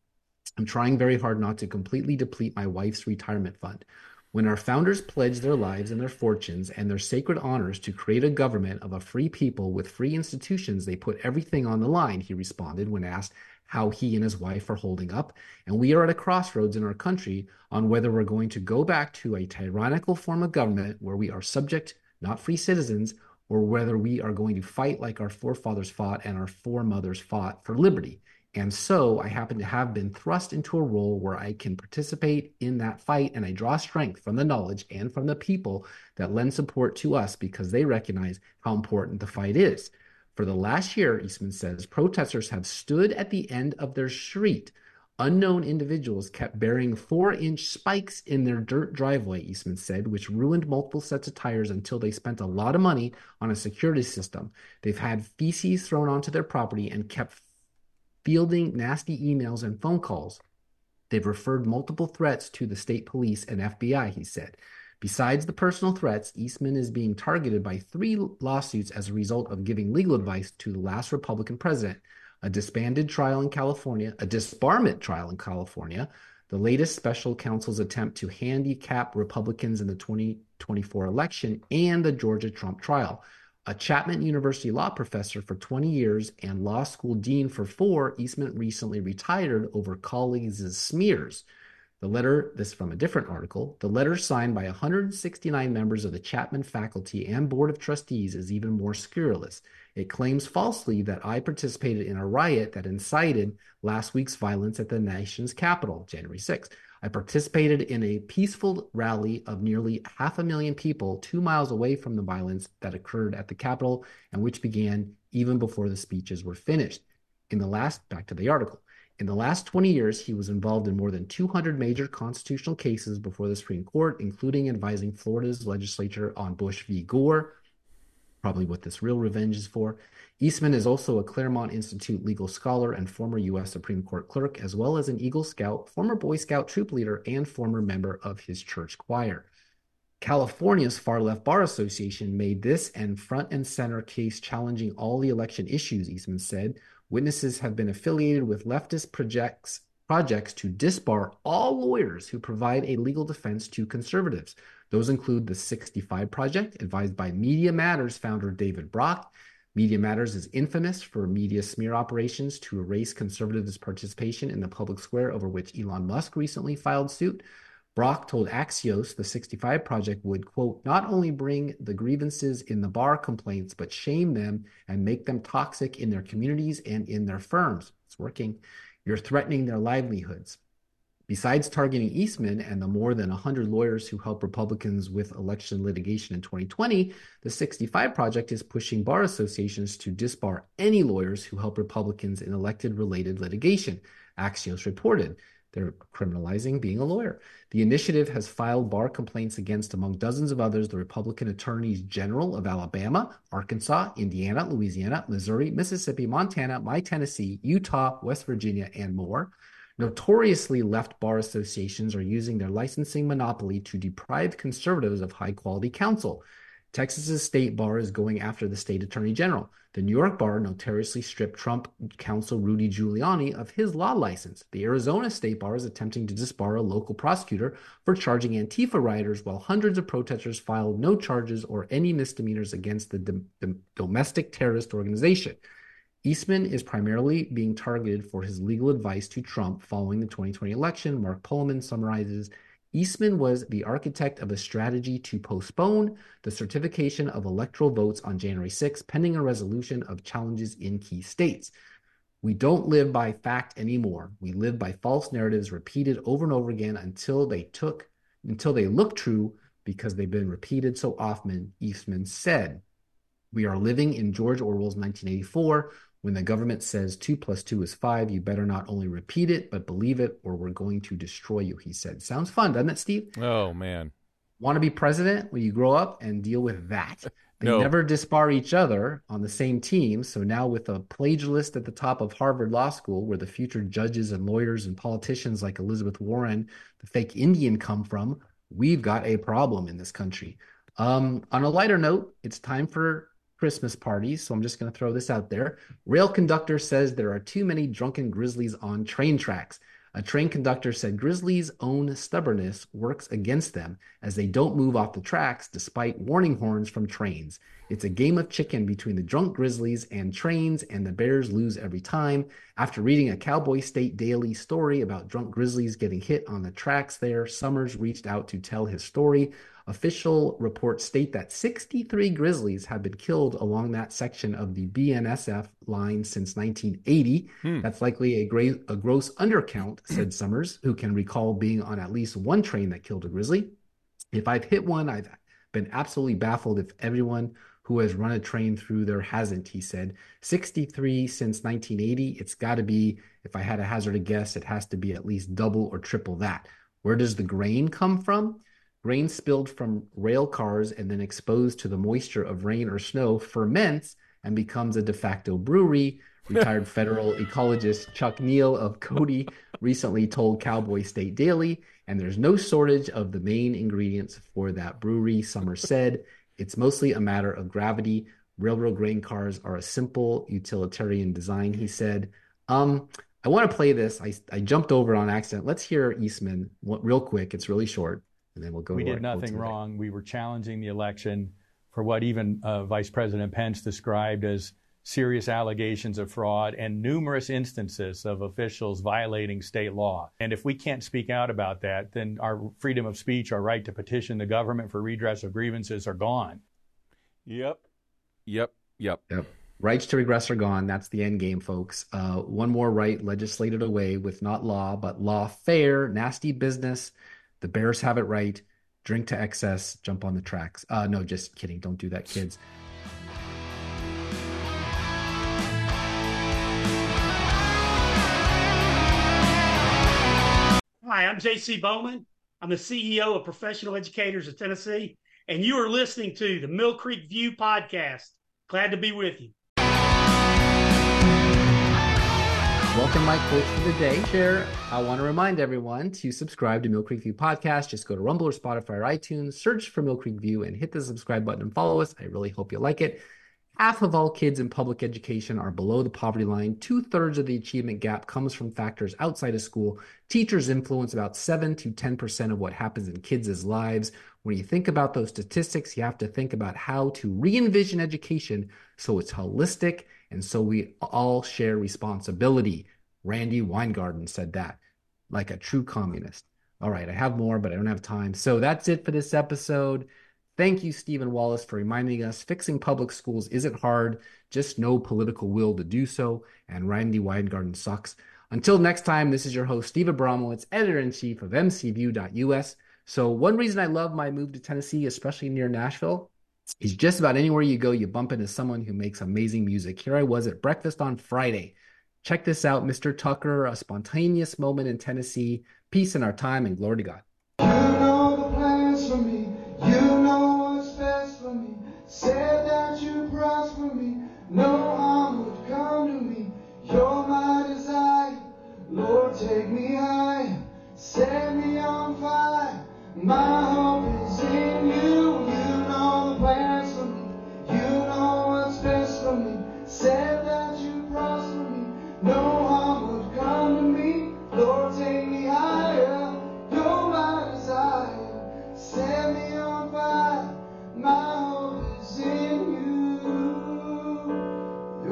I'm trying very hard not to completely deplete my wife's retirement fund. When our founders pledged their lives and their fortunes and their sacred honors to create a government of a free people with free institutions, they put everything on the line, he responded when asked how he and his wife are holding up. And we are at a crossroads in our country on whether we're going to go back to a tyrannical form of government where we are subject, not free citizens, or whether we are going to fight like our forefathers fought and our foremothers fought for liberty. And so I happen to have been thrust into a role where I can participate in that fight and I draw strength from the knowledge and from the people that lend support to us because they recognize how important the fight is. For the last year, Eastman says, protesters have stood at the end of their street. Unknown individuals kept burying four inch spikes in their dirt driveway, Eastman said, which ruined multiple sets of tires until they spent a lot of money on a security system. They've had feces thrown onto their property and kept fielding nasty emails and phone calls. They've referred multiple threats to the state police and FBI, he said. Besides the personal threats, Eastman is being targeted by three lawsuits as a result of giving legal advice to the last Republican president, a disbanded trial in California, a disbarment trial in California, the latest special counsel's attempt to handicap Republicans in the 2024 election, and the Georgia Trump trial. A Chapman University law professor for 20 years and law school dean for four, Eastman recently retired over colleagues' smears. The letter, this from a different article, the letter signed by 169 members of the Chapman faculty and board of trustees is even more scurrilous. It claims falsely that I participated in a riot that incited last week's violence at the nation's capital, January 6th. I participated in a peaceful rally of nearly half a million people two miles away from the violence that occurred at the Capitol and which began even before the speeches were finished. In the last, back to the article, in the last 20 years, he was involved in more than 200 major constitutional cases before the Supreme Court, including advising Florida's legislature on Bush v. Gore, probably what this real revenge is for. Eastman is also a Claremont Institute legal scholar and former U.S. Supreme Court clerk, as well as an Eagle Scout, former Boy Scout troop leader, and former member of his church choir. California's far left bar association made this and front and center case challenging all the election issues, Eastman said, Witnesses have been affiliated with leftist projects projects to disbar all lawyers who provide a legal defense to conservatives. Those include the 65 Project, advised by Media Matters founder David Brock. Media Matters is infamous for media smear operations to erase conservatives' participation in the public square over which Elon Musk recently filed suit. Brock told Axios the 65 Project would, quote, not only bring the grievances in the bar complaints, but shame them and make them toxic in their communities and in their firms. It's working. You're threatening their livelihoods. Besides targeting Eastman and the more than 100 lawyers who helped Republicans with election litigation in 2020, the 65 Project is pushing bar associations to disbar any lawyers who help Republicans in elected related litigation, Axios reported. They're criminalizing being a lawyer. The initiative has filed bar complaints against, among dozens of others, the Republican attorneys general of Alabama, Arkansas, Indiana, Louisiana, Missouri, Mississippi, Montana, my Tennessee, Utah, West Virginia, and more. Notoriously, left bar associations are using their licensing monopoly to deprive conservatives of high quality counsel. Texas's state bar is going after the state attorney general. The New York bar notoriously stripped Trump counsel Rudy Giuliani of his law license. The Arizona state bar is attempting to disbar a local prosecutor for charging Antifa rioters, while hundreds of protesters filed no charges or any misdemeanors against the domestic terrorist organization. Eastman is primarily being targeted for his legal advice to Trump following the 2020 election. Mark Polemon summarizes Eastman was the architect of a strategy to postpone the certification of electoral votes on January 6, pending a resolution of challenges in key states. We don't live by fact anymore. We live by false narratives repeated over and over again until they took until they look true because they've been repeated so often, Eastman said. We are living in George Orwell's 1984 when the government says two plus two is five, you better not only repeat it, but believe it, or we're going to destroy you, he said. Sounds fun, doesn't it, Steve? Oh, man. Want to be president when you grow up and deal with that. <laughs> They no. never disbar each other on the same team. So now, with a plagiarist at the top of Harvard Law School, where the future judges and lawyers and politicians like Elizabeth Warren, the fake Indian, come from, we've got a problem in this country. Um, on a lighter note, it's time for Christmas parties. So I'm just going to throw this out there. Rail conductor says there are too many drunken grizzlies on train tracks. A train conductor said grizzlies' own stubbornness works against them as they don't move off the tracks despite warning horns from trains. It's a game of chicken between the drunk grizzlies and trains, and the bears lose every time. After reading a Cowboy State Daily story about drunk grizzlies getting hit on the tracks there, Summers reached out to tell his story. Official reports state that 63 grizzlies have been killed along that section of the BNSF line since 1980. Hmm. That's likely a, gra- a gross undercount, said <clears throat> Summers, who can recall being on at least one train that killed a grizzly. If I've hit one, I've been absolutely baffled if everyone who has run a train through there hasn't, he said. 63 since 1980. It's got to be, if I had a hazard a guess, it has to be at least double or triple that. Where does the grain come from? Grain spilled from rail cars and then exposed to the moisture of rain or snow ferments and becomes a de facto brewery. Retired <laughs> federal ecologist Chuck Neal of Cody recently told Cowboy State Daily, and there's no shortage of the main ingredients for that brewery, Summer said. It's mostly a matter of gravity. Railroad grain cars are a simple utilitarian design, he said. Um, I want to play this. I, I jumped over on accident. Let's hear Eastman real quick. It's really short and then we'll go. We did nothing wrong. We were challenging the election for what even uh, Vice President Pence described as serious allegations of fraud and numerous instances of officials violating state law. And if we can't speak out about that, then our freedom of speech, our right to petition the government for redress of grievances are gone. Yep. Yep. Yep. Yep. Rights to regress are gone. That's the end game, folks. Uh, one more right legislated away with not law, but lawfare, nasty business. The Bears have it right. Drink to excess, jump on the tracks. Uh, no, just kidding. Don't do that, kids. Hi, I'm JC Bowman. I'm the CEO of Professional Educators of Tennessee, and you are listening to the Mill Creek View podcast. Glad to be with you. Welcome, my quote for the day. Share. I want to remind everyone to subscribe to Mill Creek View podcast. Just go to Rumble or Spotify or iTunes, search for Mill Creek View, and hit the subscribe button and follow us. I really hope you like it. Half of all kids in public education are below the poverty line. Two thirds of the achievement gap comes from factors outside of school. Teachers influence about 7 to 10% of what happens in kids' lives. When you think about those statistics, you have to think about how to re envision education so it's holistic and so we all share responsibility. Randi Weingarten said that, like a true communist. All right, I have more, but I don't have time. So that's it for this episode. Thank you, Stephen Wallis, for reminding us fixing public schools isn't hard, just no political will to do so. And Randi Weingarten sucks. Until next time, this is your host, Steve Abramowitz, editor in chief of mcview.us. So, one reason I love my move to Tennessee, especially near Nashville, is just about anywhere you go, you bump into someone who makes amazing music. Here I was at breakfast on Friday. Check this out, Mr. Tucker, a spontaneous moment in Tennessee. Peace in our time and glory to God.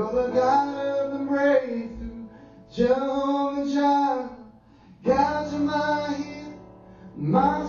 You're the God of the breakthrough. Jehovah Jireh. God to my heel. My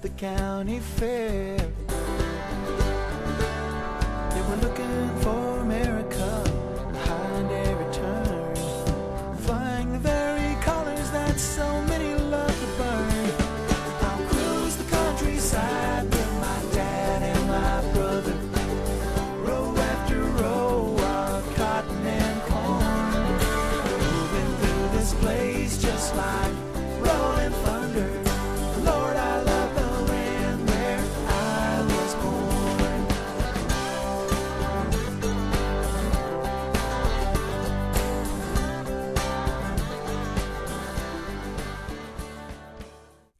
the county fair. They were looking for America behind every turn, flying the very colors that so